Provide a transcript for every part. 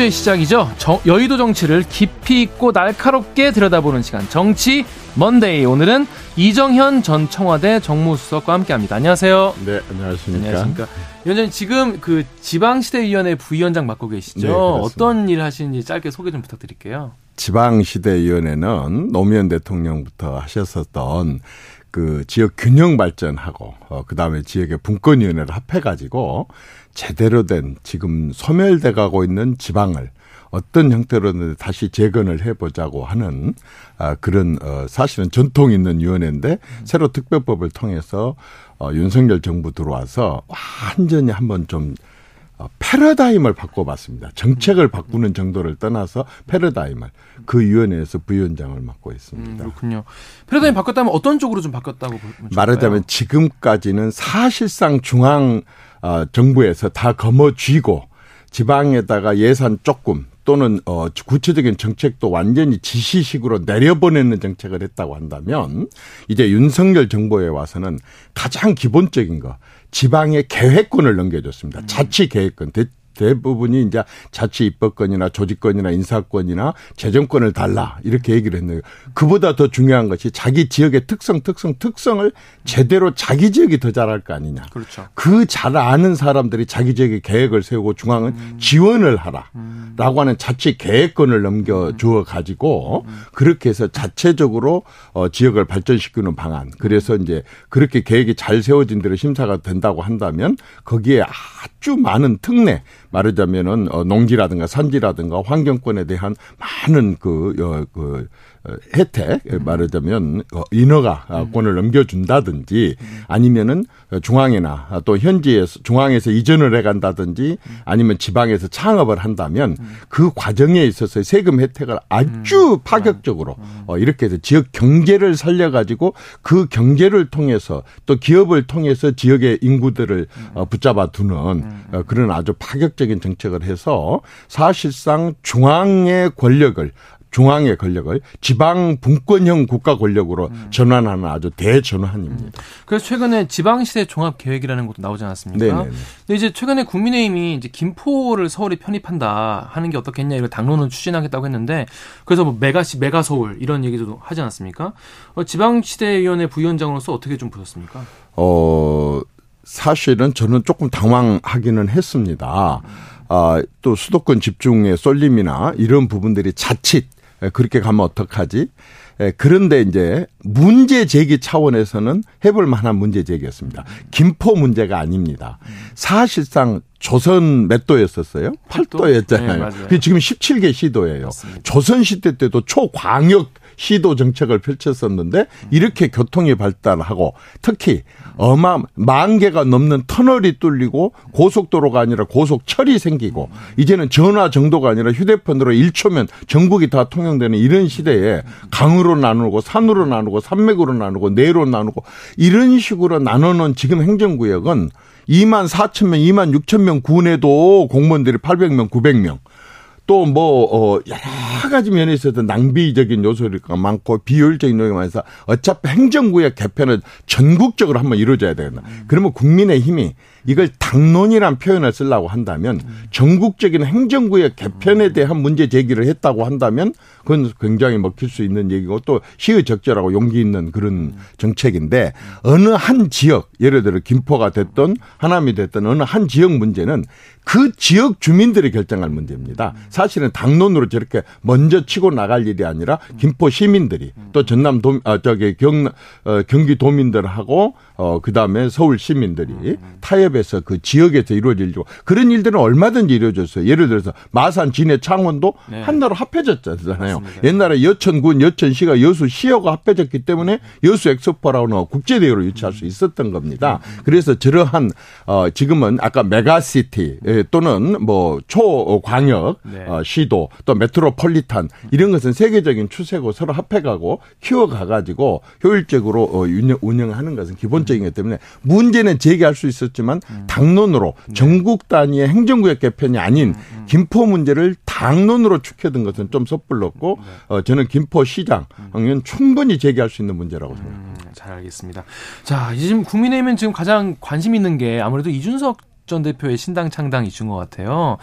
한 주의 시작이죠. 정, 여의도 정치를 깊이 있고 날카롭게 들여다보는 시간 정치 먼데이 오늘은 이정현 전 청와대 정무수석과 함께합니다. 안녕하세요. 네, 안녕하십니까. 안녕하십니까. 위원장님 지금 그 지방시대위원회 부위원장 맡고 계시죠. 네, 어떤 일 하시는지 짧게 소개 좀 부탁드릴게요. 지방시대위원회는 노무현 대통령부터 하셨었던 그 지역 균형 발전하고 어, 그다음에 지역의 분권 위원회를 합해 가지고 제대로 된 지금 소멸돼 가고 있는 지방을 어떤 형태로든 다시 재건을 해보자고 하는 아, 그런 어, 사실은 전통 있는 위원회인데 새로 특별법을 통해서 어, 윤석열 정부 들어와서 완전히 한번 좀 어, 패러다임을 바꿔봤습니다. 정책을 바꾸는 정도를 떠나서 패러다임을 그 위원회에서 부위원장을 맡고 있습니다. 음, 그렇군요. 패러다임 바꿨다면 어떤 쪽으로 좀 바꿨다고 보면? 말하자면 지금까지는 사실상 중앙 어, 정부에서 다 거머쥐고 지방에다가 예산 조금 또는 어 구체적인 정책도 완전히 지시식으로 내려보내는 정책을 했다고 한다면 이제 윤석열 정부에 와서는 가장 기본적인 거 지방의 계획권을 넘겨줬습니다. 자치 계획권. 대부분이 이제 자치 입법권이나 조직권이나 인사권이나 재정권을 달라 이렇게 얘기를 했는데 그보다 더 중요한 것이 자기 지역의 특성 특성 특성을 제대로 자기 지역이 더 잘할 거 아니냐. 그렇죠. 그 잘 아는 사람들이 자기 지역의 계획을 세우고 중앙은 음. 지원을 하라라고 하는 자치 계획권을 넘겨 주어 가지고 그렇게 해서 자체적으로 어 지역을 발전시키는 방안. 그래서 이제 그렇게 계획이 잘 세워진 대로 심사가 된다고 한다면 거기에 아주 많은 특례 말하자면은 어, 농지라든가 산지라든가 환경권에 대한 많은 그, 어, 그 어, 혜택 말하자면 어, 인허가 권을 넘겨준다든지 아니면은 중앙이나 또 현지에서 중앙에서 이전을 해간다든지 아니면 지방에서 창업을 한다면 그 과정에 있어서 세금 혜택을 아주 파격적으로 어, 이렇게 해서 지역 경제를 살려가지고 그 경제를 통해서 또 기업을 통해서 지역의 인구들을 붙잡아 두는 그런 아주 파격적인 정책을 해서 사실상 중앙의 권력을 중앙의 권력을 지방 분권형 국가 권력으로 음. 전환하는 아주 대전환입니다. 음. 그래서 최근에 지방시대 종합 계획이라는 것도 나오지 않았습니까? 네네. 근데 이제 최근에 국민의힘이 이제 김포를 서울에 편입한다 하는 게 어떻겠냐 이걸 당론을 추진하겠다고 했는데 그래서 뭐 메가시 메가 서울 이런 얘기도 하지 않았습니까? 어, 지방시대위원회 부위원장으로서 어떻게 좀 보셨습니까? 어 사실은 저는 조금 당황하기는 했습니다. 아, 또 수도권 집중의 쏠림이나 이런 부분들이 자칫 그렇게 가면 어떡하지? 그런데 이제 문제 제기 차원에서는 해볼 만한 문제 제기였습니다. 김포 문제가 아닙니다. 사실상 조선 몇 도였었어요? 8도였잖아요. 네, 지금 17개 시도예요. 맞습니다. 조선 시대 때도 초광역 시도 정책을 펼쳤었는데 이렇게 교통이 발달하고 특히 어마 만 개가 넘는 터널이 뚫리고 고속도로가 아니라 고속철이 생기고 이제는 전화 정도가 아니라 휴대폰으로 1초면 전국이 다 통용되는 이런 시대에 강으로 나누고 산으로 나누고 산맥으로 나누고 내로 나누고 이런 식으로 나누는 지금 행정구역은 2만 4천 명, 2만 6천 명 군에도 공무원들이 800명, 900명. 또뭐 어, 여러 가지 면에 있어서 낭비적인 요소가 많고 비효율적인 요소가 많아서 어차피 행정구역 개편은 전국적으로 한번 이루어져야 되겠다. 그러면 국민의 힘이 이걸 당론이란 표현을 쓰려고 한다면 전국적인 행정구역 개편에 대한 문제 제기를 했다고 한다면 그건 굉장히 먹힐 수 있는 얘기고 또 시의 적절하고 용기 있는 그런 정책인데 어느 한 지역 예를 들어 김포가 됐던 하남이 됐던 어느 한 지역 문제는 그 지역 주민들이 결정할 문제입니다. 사실은 당론으로 저렇게 먼저 치고 나갈 일이 아니라 김포 시민들이 또 전남 도, 아, 저기 경, 어, 경기 도민들하고 어, 그 다음에 서울 시민들이 타협 해서 그 지역에서 이루어질고 그런 일들은 얼마든지 이루어졌어요. 예를 들어서 마산, 진해, 창원도 네. 하나로 합해졌잖아요. 맞습니다. 옛날에 여천군, 여천시가 여수시여가 합해졌기 때문에 여수 엑스포라는 국제대회로 유치할 수 있었던 겁니다. 그래서 저러한 어, 지금은 아까 메가시티 예, 또는 뭐 초광역 네. 어, 시도 또 메트로폴리탄 이런 것은 세계적인 추세고 서로 합해가고 키워가가지고 효율적으로 어, 운영하는 것은 기본적인 것 때문에 문제는 제기할 수 있었지만 음. 당론으로 네. 전국 단위의 행정구역 개편이 아닌 음, 음. 김포 문제를 당론으로 축해둔 것은 좀 섣불렀고 네. 어, 저는 김포시장 은 충분히 제기할 수 있는 문제라고 생각합니다. 음, 잘 알겠습니다. 자, 지금 국민의힘은 지금 가장 관심 있는 게 아무래도 이준석 전 대표의 신당 창당 이슈인 것 같아요.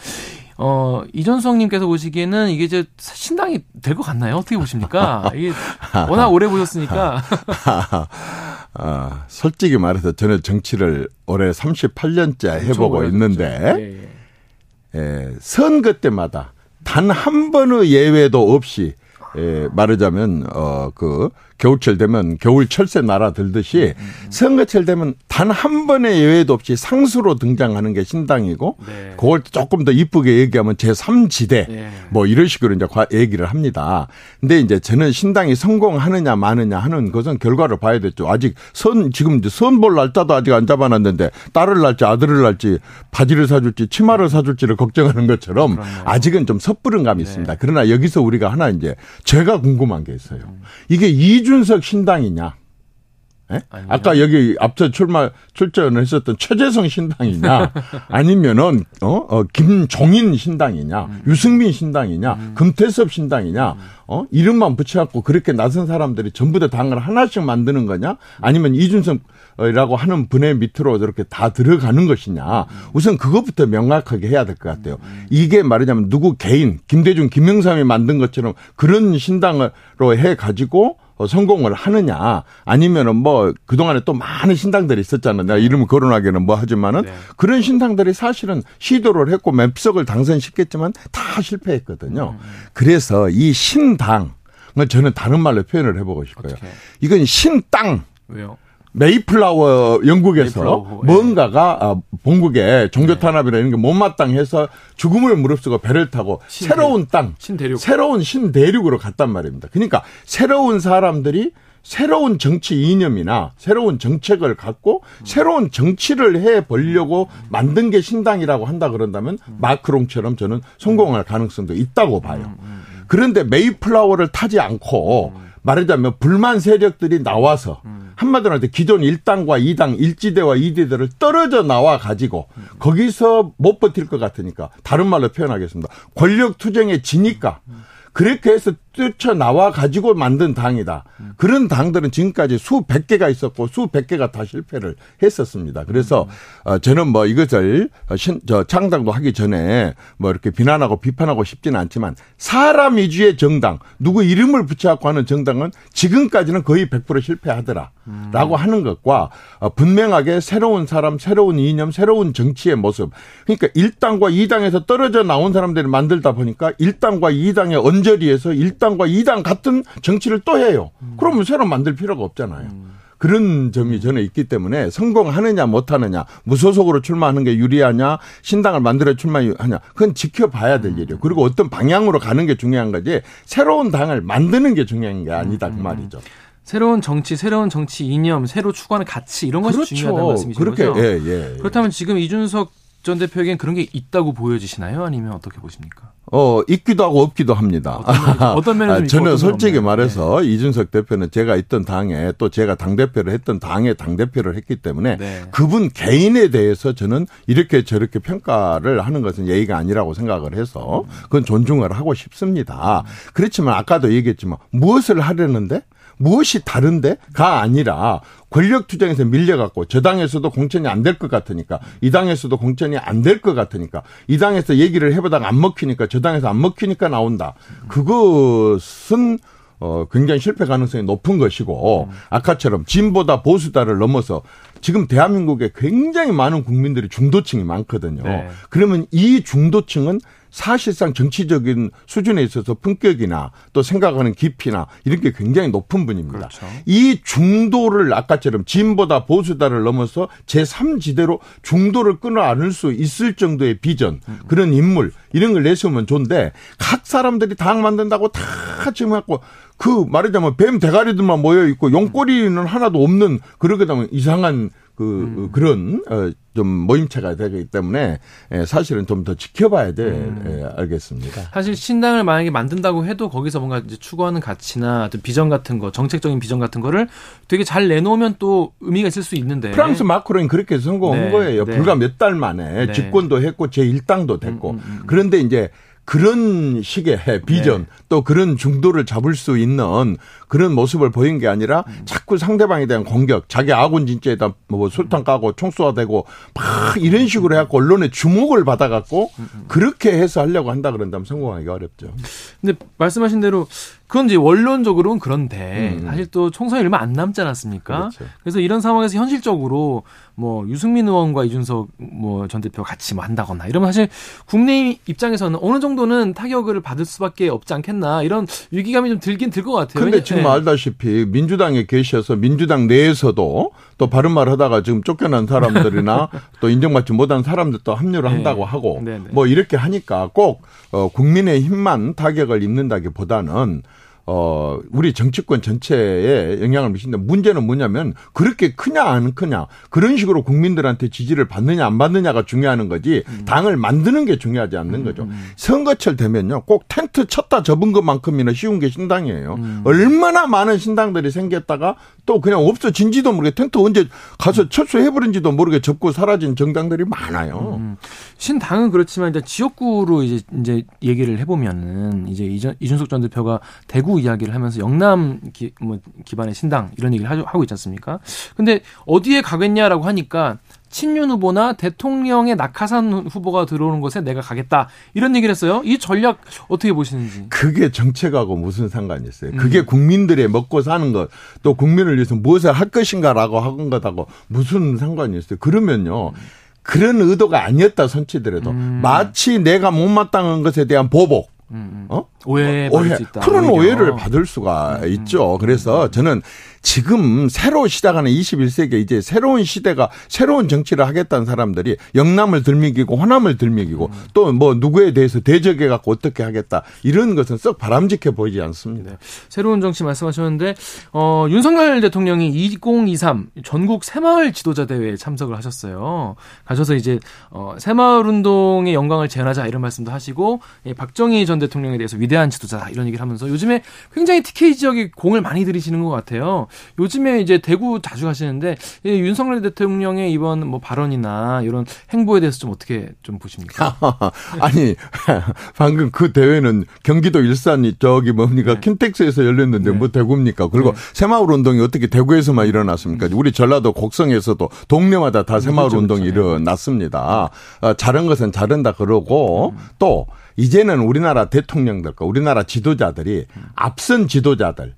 어, 이전성님께서 보시기에는 이게 이제 신당이 될 것 같나요? 어떻게 보십니까? 이게 워낙 오래 보셨으니까. 아, 솔직히 말해서 저는 정치를 올해 38년째 해보고 있는데, 예, 예. 예, 선거 때마다 단 한 번의 예외도 없이 예, 말하자면 어그 겨울철 되면 겨울 철새 날아 들듯이 음, 음, 음. 선거철 되면 단 한 번의 예외도 없이 상수로 등장하는 게 신당이고 네. 그걸 조금 더 이쁘게 얘기하면 제3지대 네. 뭐 이런 식으로 이제 얘기를 합니다. 근데 이제 저는 신당이 성공하느냐 마느냐 하는 것은 결과를 봐야 되죠. 아직 선 지금 이제 선볼 날짜도 아직 안 잡아놨는데 딸을 낳을지 아들을 낳을지 바지를 사줄지 치마를 사줄지를 걱정하는 것처럼 그렇네요. 아직은 좀 섣부른 감이 네. 있습니다. 그러나 여기서 우리가 하나 이제 제가 궁금한 게 있어요. 이게 이 이준석 신당이냐? 예? 아까 여기 앞서 출마 출전을 했었던 최재성 신당이냐 아니면은 어, 어 김종인 신당이냐 음. 유승민 신당이냐 음. 금태섭 신당이냐 음. 어 이름만 붙여갖고 그렇게 나선 사람들이 전부 다 당을 하나씩 만드는 거냐 아니면 이준석이라고 하는 분의 밑으로 저렇게 다 들어가는 것이냐 우선 그것부터 명확하게 해야 될 것 같아요 이게 말하자면 누구 개인 김대중 김영삼이 만든 것처럼 그런 신당으로 해 가지고 어, 성공을 하느냐 아니면은 뭐 그동안에 또 많은 신당들이 있었잖아요. 내가 이름을 거론하기는 뭐 하지만은 네. 그런 신당들이 사실은 시도를 했고 맵석을 당선시켰지만 다 실패했거든요. 음. 그래서 이 신당 저는 다른 말로 표현을 해보고 싶어요. 어떻게? 이건 신땅. 왜요? 메이플라워 영국에서 메이플라워, 예. 뭔가가 아, 본국에 종교 탄압이나 이런 게 못마땅해서 죽음을 무릅쓰고 배를 타고 신대륙. 새로운 땅, 신대륙. 새로운 신대륙으로 갔단 말입니다. 그러니까 새로운 사람들이 새로운 정치 이념이나 새로운 정책을 갖고 음. 새로운 정치를 해 보려고 만든 게 신당이라고 한다 그런다면 음. 마크롱처럼 저는 성공할 가능성도 있다고 봐요. 음. 그런데 메이플라워를 타지 않고 음. 말하자면 불만 세력들이 나와서 음. 한마디로 할때 기존 1당과 2당, 1지대와 2지대를 떨어져 나와 가지고 음. 거기서 못 버틸 것 같으니까 다른 말로 표현하겠습니다. 권력 투쟁에 지니까 음. 그렇게 해서 뛰쳐 나와 가지고 만든 당이다. 그런 당들은 지금까지 수백 개가 있었고 수백 개가 다 실패를 했었습니다. 그래서 어, 저는 뭐 이것을 창당도 하기 전에 뭐 이렇게 비난하고 비판하고 싶지는 않지만 사람 위주의 정당 누구 이름을 붙여갖고 하는 정당은 지금까지는 거의 100% 실패하더라. 라고 하는 것과 어, 분명하게 새로운 사람, 새로운 이념, 새로운 정치의 모습. 그러니까 1당과 2당에서 떨어져 나온 사람들이 만들다 보니까 1당과 2당의 언저리에서 1당 과 2당 같은 정치를 또 해요. 그러면 새로 만들 필요가 없잖아요. 그런 점이 저는 있기 때문에 성공하느냐 못하느냐 무소속으로 출마하는 게 유리하냐 신당을 만들어 출마하냐 그건 지켜봐야 될 일이에요. 그리고 어떤 방향으로 가는 게 중요한 거지 새로운 당을 만드는 게 중요한 게 아니다 그 말이죠. 새로운 정치, 새로운 정치 이념, 새로 추구하는 가치 이런 것이 그렇죠. 중요하다는 말씀이신 그렇게, 거죠. 예, 예, 예. 그렇다면 지금 이준석 전 대표에겐 그런 게 있다고 보여지시나요? 아니면 어떻게 보십니까? 어, 있기도 하고 없기도 합니다. 어떤, 면에서 아, 저는 솔직히 말해서 네. 이준석 대표는 제가 있던 당에 또 제가 당대표를 했던 당의 당대표를 했기 때문에 네. 그분 개인에 대해서 저는 이렇게 저렇게 평가를 하는 것은 예의가 아니라고 생각을 해서 그건 존중을 하고 싶습니다. 그렇지만 아까도 얘기했지만 무엇을 하려는데 무엇이 다른데가 아니라 권력 투쟁에서 밀려갖고 저 당에서도 공천이 안 될 것 같으니까 이 당에서도 공천이 안 될 것 같으니까 이 당에서 얘기를 해보다가 안 먹히니까 저 당에서 안 먹히니까 나온다. 그것은 어, 굉장히 실패 가능성이 높은 것이고, 아까처럼 진보다 보수다를 넘어서 지금 대한민국에 굉장히 많은 국민들이 중도층이 많거든요. 네. 그러면 이 중도층은 사실상 정치적인 수준에 있어서 품격이나 또 생각하는 깊이나 이런 게 굉장히 높은 분입니다. 그렇죠. 이 중도를 아까처럼 진보다 보수다를 넘어서 제3지대로 중도를 끊어 안을 수 있을 정도의 비전 그런 인물 이런 걸 내세우면 좋은데 각 사람들이 당 만든다고 다 지금 갖고 그 말하자면 뱀 대가리들만 모여 있고 용꼬리는 하나도 없는 그러게 되면 이상한 그 음. 그런 어, 좀 모임체가 되기 때문에 예, 사실은 좀 더 지켜봐야 돼 음. 예, 알겠습니다. 사실 신당을 만약에 만든다고 해도 거기서 뭔가 이제 추구하는 가치나 비전 같은 거, 정책적인 비전 같은 거를 되게 잘 내놓으면 또 의미가 있을 수 있는데 프랑스 마크롱이 그렇게 성공한 네. 거예요. 네. 불과 몇 달 만에 네. 집권도 했고 제 1당도 됐고 음, 음, 음, 그런데 이제 그런 식의 비전 네. 또 그런 중도를 잡을 수 있는 그런 모습을 보인 게 아니라 음. 자꾸 상대방에 대한 공격, 자기 아군 진짜에다 뭐 술탄 까고 총쏘아대고 막 이런 식으로 해갖고 언론의 주목을 받아갖고 음, 음. 그렇게 해서 하려고 한다 그런다면 성공하기가 어렵죠. 근데 말씀하신 대로 그건 이제 원론적으로는 그런데 음. 사실 또 총선이 얼마 안 남지 않았습니까? 그렇죠. 그래서 이런 상황에서 현실적으로 뭐 유승민 의원과 이준석 뭐 전 대표 같이 뭐 한다거나 이러면 사실 국내 입장에서는 어느 정도는 타격을 받을 수밖에 없지 않겠나 이런 위기감이 좀 들긴 들 것 같아요. 근데 지금 네. 알다시피 민주당에 계셔서 민주당 내에서도 또 바른 말 하다가 지금 쫓겨난 사람들이나 또 인정받지 못한 사람들도 합류를 네. 한다고 하고 네, 네. 뭐 이렇게 하니까 꼭 어, 국민의 힘만 타격을 입는다기보다는 어, 우리 정치권 전체에 영향을 미친다. 문제는 뭐냐면 그렇게 크냐 안 크냐 그런 식으로 국민들한테 지지를 받느냐 안 받느냐가 중요한 거지 음. 당을 만드는 게 중요하지 않는 거죠. 음. 음. 선거철 되면요 꼭 텐트 쳤다 접은 것만큼이나 쉬운 게 신당이에요. 음. 얼마나 많은 신당들이 생겼다가 또 그냥 없어진지도 모르게 텐트 언제 가서 철수해버린지도 모르게 접고 사라진 정당들이 많아요. 음. 신당은 그렇지만 이제 지역구로 이제 이제 얘기를 해보면은 이제 이전, 이준석 전 대표가 대구 이야기를 하면서 영남 기, 뭐 기반의 신당 이런 얘기를 하고 있지 않습니까? 근데 어디에 가겠냐라고 하니까 친윤 후보나 대통령의 낙하산 후보가 들어오는 곳에 내가 가겠다 이런 얘기를 했어요. 이 전략 어떻게 보시는지? 그게 정책하고 무슨 상관이 있어요? 그게 음. 국민들의 먹고 사는 것, 또 국민을 위해서 무엇을 할 것인가라고 하는 것하고 무슨 상관이 있어요? 그러면요. 그런 의도가 아니었다 손치더라도 음. 마치 내가 못마땅한 것에 대한 보복 음, 음. 어? 오해 오해 그런 오해를 받을 수가 음, 있죠. 그래서 저는 지금 새로 시작하는 21세기 이제 새로운 시대가 새로운 정치를 하겠다는 사람들이 영남을 들먹이고 호남을 들먹이고 음. 또뭐 누구에 대해서 대적해 갖고 어떻게 하겠다 이런 것은 썩 바람직해 보이지 않습니다. 네. 새로운 정치 말씀하셨는데 어, 윤석열 대통령이 2023 전국 새마을 지도자 대회에 참석을 하셨어요. 가셔서 이제 어, 새마을 운동의 영광을 재현하자 이런 말씀도 하시고 예, 박정희 전 대통령에 대해서 위대한 지도자 이런 얘기를 하면서 요즘에 굉장히 TK 지역에 공을 많이 들이시는 것 같아요. 요즘에 이제 대구 자주 가시는데 윤석열 대통령의 이번 뭐 발언이나 이런 행보에 대해서 좀 어떻게 좀 보십니까? 아니 방금 그 대회는 경기도 일산이 저기 뭡니까 네. 킨텍스에서 열렸는데 네. 뭐 대구입니까? 그리고 네. 새마을 운동이 어떻게 대구에서만 일어났습니까? 음. 우리 전라도 곡성에서도 동네마다 다 새마을 그렇죠, 운동이 그렇죠. 일어났습니다. 어, 잘한 것은 잘한다 그러고 음. 또 이제는 우리나라 대통령들과 우리나라 지도자들이 음. 앞선 지도자들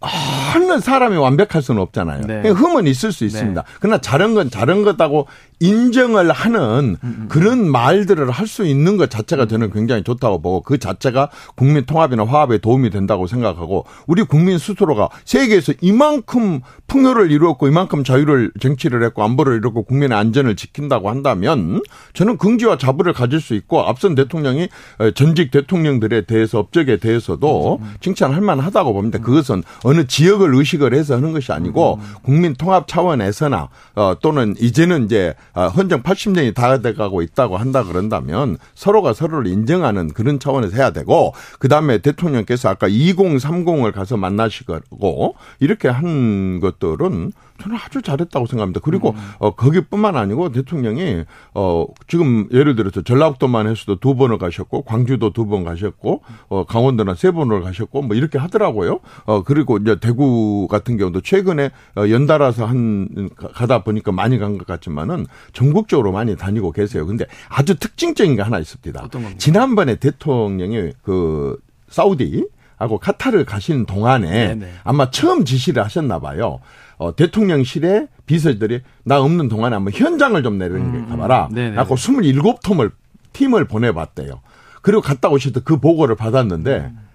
어느 사람이 완벽할 수는 없잖아요. 네. 흠은 있을 수 있습니다. 네. 그러나 잘한 건 잘한 것다고 인정을 하는 음, 음. 그런 말들을 할 수 있는 것 자체가 저는 굉장히 좋다고 보고 그 자체가 국민 통합이나 화합에 도움이 된다고 생각하고 우리 국민 스스로가 세계에서 이만큼 풍요를 이루었고 이만큼 자유를 쟁취를 했고 안보를 이루고 국민의 안전을 지킨다고 한다면 저는 긍지와 자부를 가질 수 있고 앞선 대통령이 전직 대통령들에 대해서 업적에 대해서도 음, 칭찬할 만하다고 봅니다. 그것은 어느 지역을 의식을 해서 하는 것이 아니고 국민 통합 차원에서나 어, 또는 이제는 이제 아, 헌정 80년이 다 돼가고 있다고 한다 그런다면 서로가 서로를 인정하는 그런 차원에서 해야 되고 그 다음에 대통령께서 아까 2030을 가서 만나시고 이렇게 한 것들은 저는 아주 잘했다고 생각합니다. 그리고 음. 어 거기뿐만 아니고 대통령이 어 지금 예를 들어서 전라북도만 해서도 두 번을 가셨고 광주도 두 번 가셨고 어 강원도나 세 번을 가셨고 뭐 이렇게 하더라고요. 어 그리고 이제 대구 같은 경우도 최근에 어 연달아서 한 가다 보니까 많이 간 것 같지만은 전국적으로 많이 다니고 계세요. 근데 아주 특징적인 게 하나 있습니다. 지난번에 대통령이 그 사우디 하고 카타르 가시는 동안에 네네. 아마 처음 지시를 하셨나 봐요. 어, 대통령실에 비서들이 나 없는 동안에 한번 현장을 좀 내려가봐라. 음, 음. 하고 27톰을 팀을 보내봤대요. 그리고 갔다 오실 때 그 보고를 받았는데 음.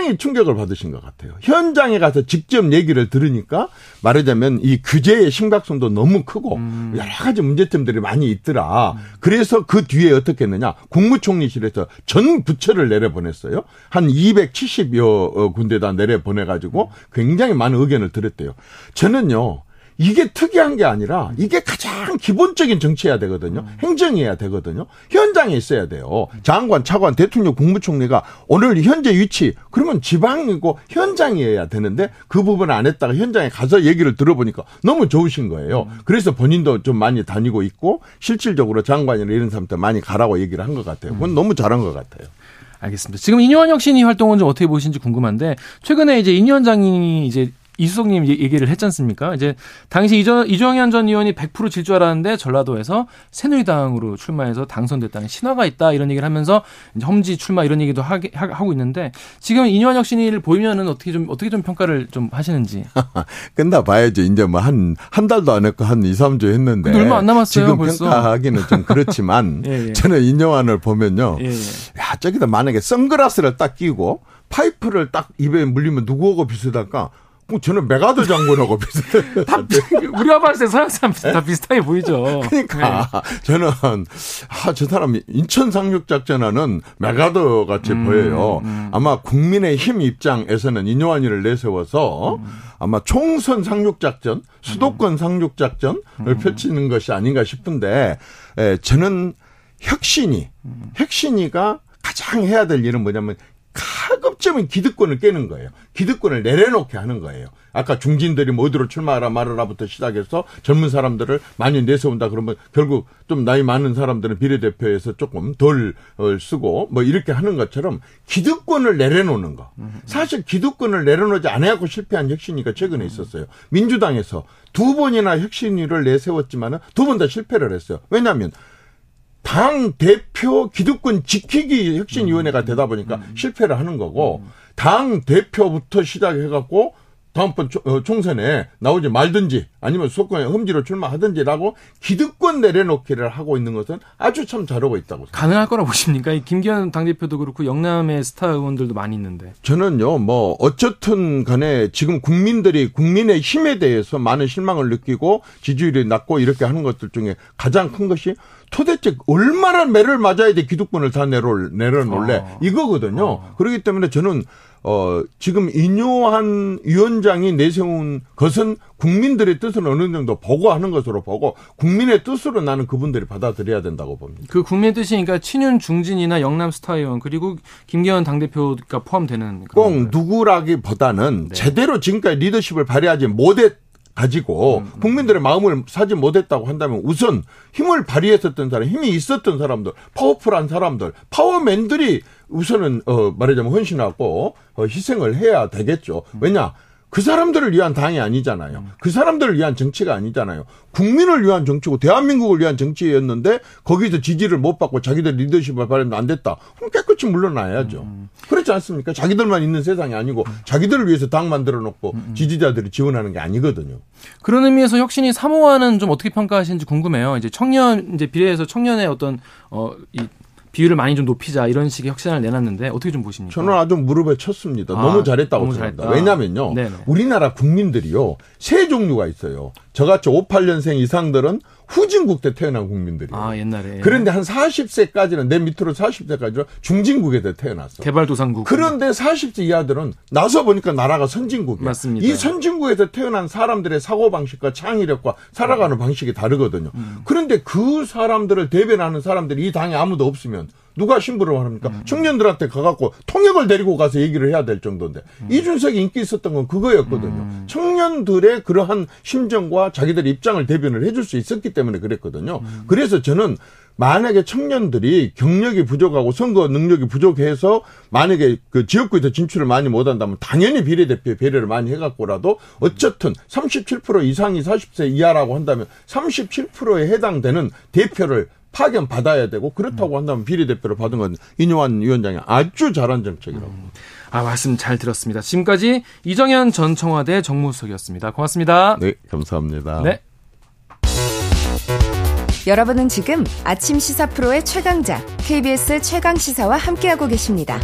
굉장히 충격을 받으신 것 같아요. 현장에 가서 직접 얘기를 들으니까 말하자면 이 규제의 심각성도 너무 크고 음. 여러 가지 문제점들이 많이 있더라. 음. 그래서 그 뒤에 어떻게 했느냐. 국무총리실에서 전 부처를 내려보냈어요. 한 270여 군데다 내려보내가지고 굉장히 많은 의견을 들었대요. 저는요. 이게 특이한 게 아니라 이게 가장 기본적인 정치해야 되거든요. 음. 행정해야 되거든요. 현장에 있어야 돼요. 장관, 차관, 대통령, 국무총리가 오늘 현재 위치 그러면 지방이고 현장이어야 되는데 그 부분 안 했다가 현장에 가서 얘기를 들어보니까 너무 좋으신 거예요. 음. 그래서 본인도 좀 많이 다니고 있고 실질적으로 장관이나 이런 사람들 많이 가라고 얘기를 한 것 같아요. 그건 음. 너무 잘한 것 같아요. 알겠습니다. 지금 이뇨한 혁신이 활동은 좀 어떻게 보시는지 궁금한데 최근에 이제 이 위원장이 이제 이수석님 얘기를 했지 않습니까? 이제 당시 이정, 이정현 전 의원이 100%질 줄 알았는데 전라도에서 새누리당으로 출마해서 당선됐다는 신화가 있다 이런 얘기를 하면서 이제 험지 출마 이런 얘기도 하게, 하고 있는데 지금 이뇨한 혁신이를 보이면은 어떻게 좀 어떻게 좀 평가를 좀 하시는지 끝나 봐야죠. 이제 뭐 한 한 달도 안 했고 한 2, 3주 했는데 얼마 안 남았어요. 지금 벌써. 평가하기는 좀 그렇지만 예, 예. 저는 이뇨한을 보면요. 예, 예. 야 저기다 만약에 선글라스를 딱 끼고 파이프를 딱 입에 물리면 누구하고 비슷할까? 뭐 저는 메가더 장군하고 비슷해요. 다 우리가 봤을 때 서양 사람 다 비슷하게 보이죠. 그러니까 네. 저는 아, 저 사람이 인천 상륙 작전하는 메가더 같이 음, 보여요. 음. 아마 국민의 힘 입장에서는 인요한이를 내세워서 음. 아마 총선 상륙 작전, 수도권 상륙 작전을 음. 펼치는 것이 아닌가 싶은데 에, 저는 혁신이 혁신이가 가장 해야 될 일은 뭐냐면 가급적이면 기득권을 깨는 거예요. 기득권을 내려놓게 하는 거예요. 아까 중진들이 뭐 어디로 출마하라 말하라부터 시작해서 젊은 사람들을 많이 내세운다 그러면 결국 좀 나이 많은 사람들은 비례대표에서 조금 덜 어, 쓰고 뭐 이렇게 하는 것처럼 기득권을 내려놓는 거. 사실 기득권을 내려놓지 않아갖고 실패한 혁신이가 최근에 있었어요. 민주당에서 두 번이나 혁신위를 내세웠지만은 두 번 다 실패를 했어요. 왜냐하면 당 대표 기득권 지키기 혁신위원회가 되다 보니까 음. 실패를 하는 거고 당 대표부터 시작해갖고 다음번 어, 총선에 나오지 말든지 아니면 수도권에 험지로 출마하든지라고 기득권 내려놓기를 하고 있는 것은 아주 참 잘하고 있다고 생각합니다. 가능할 거라 보십니까? 김기현 당대표도 그렇고 영남의 스타 의원들도 많이 있는데. 저는요, 뭐 어쨌든 간에 지금 국민들이 국민의 힘에 대해서 많은 실망을 느끼고 지지율이 낮고 이렇게 하는 것들 중에 가장 큰 것이 도대체 얼마나 매를 맞아야 돼 기득권을 다 내려, 내려놓을래 어. 이거거든요. 어. 그렇기 때문에 저는 어, 지금 인요한 위원장이 내세운 것은 국민들의 뜻을 어느 정도 보고하는 것으로 보고 국민의 뜻으로 나는 그분들이 받아들여야 된다고 봅니다. 그 국민의 뜻이니까 그러니까 친윤 중진이나 영남 스타 의원 그리고 김기현 당대표가 포함되는 꼭 누구라기보다는 네. 제대로 지금까지 리더십을 발휘하지 못했 가지고 음, 음. 국민들의 마음을 사지 못했다고 한다면 우선 힘을 발휘했었던 사람, 힘이 있었던 사람들, powerful한 사람들, power man들이 우선은 어 말하자면 헌신하고 어, 희생을 해야 되겠죠. 왜냐? 그 사람들을 위한 당이 아니잖아요. 그 사람들을 위한 정치가 아니잖아요. 국민을 위한 정치고 대한민국을 위한 정치였는데 거기서 지지를 못 받고 자기들 리더십을 발휘면 안 됐다. 그럼 깨끗이 물러나야죠. 그렇지 않습니까? 자기들만 있는 세상이 아니고 자기들을 위해서 당 만들어 놓고 지지자들이 지원하는 게 아니거든요. 그런 의미에서 혁신이 사모하는 좀 어떻게 평가하시는지 궁금해요. 이제 청년 이제 비례해서 청년의 어떤 어이 비율을 많이 좀 높이자 이런 식의 혁신을 내놨는데 어떻게 좀 보십니까? 저는 아주 무릎에 쳤습니다. 아, 너무 잘했다고 너무 생각합니다. 잘했다. 왜냐면요. 네네. 우리나라 국민들이요. 세 종류가 있어요. 저같이 58년생 이상들은 후진국 때 태어난 국민들이에요. 아, 옛날에. 그런데 한 40세까지는 내 밑으로 40세까지는 중진국에 태어났어. 개발도상국. 그런데 40세 이하들은 나서 보니까 나라가 선진국이에요. 맞습니다. 이 선진국에서 태어난 사람들의 사고방식과 창의력과 살아가는 방식이 다르거든요. 음. 그런데 그 사람들을 대변하는 사람들이 이 당에 아무도 없으면 누가 심부름을 합니까? 음. 청년들한테 가갖고 통역을 데리고 가서 얘기를 해야 될 정도인데 음. 이준석이 인기 있었던 건 그거였거든요. 음. 청년들의 그러한 심정과 자기들의 입장을 대변을 해줄 수 있었기 때문에 그랬거든요. 음. 그래서 저는 만약에 청년들이 경력이 부족하고 선거 능력이 부족해서 만약에 그 지역구에서 진출을 많이 못한다면 당연히 비례대표 배려를 많이 해갖고라도 어쨌든 37% 이상이 40세 이하라고 한다면 37%에 해당되는 대표를 파견 받아야 되고 그렇다고 한다면 비례대표를 받은 건 이뇨한 위원장이 아주 잘한 정책이라고. 음. 아 말씀 잘 들었습니다. 지금까지 이정현 전 청와대 정무수석이었습니다. 고맙습니다. 네, 감사합니다. 네. 여러분은 지금 아침 시사 프로의 최강자 KBS 최강 시사와 함께하고 계십니다.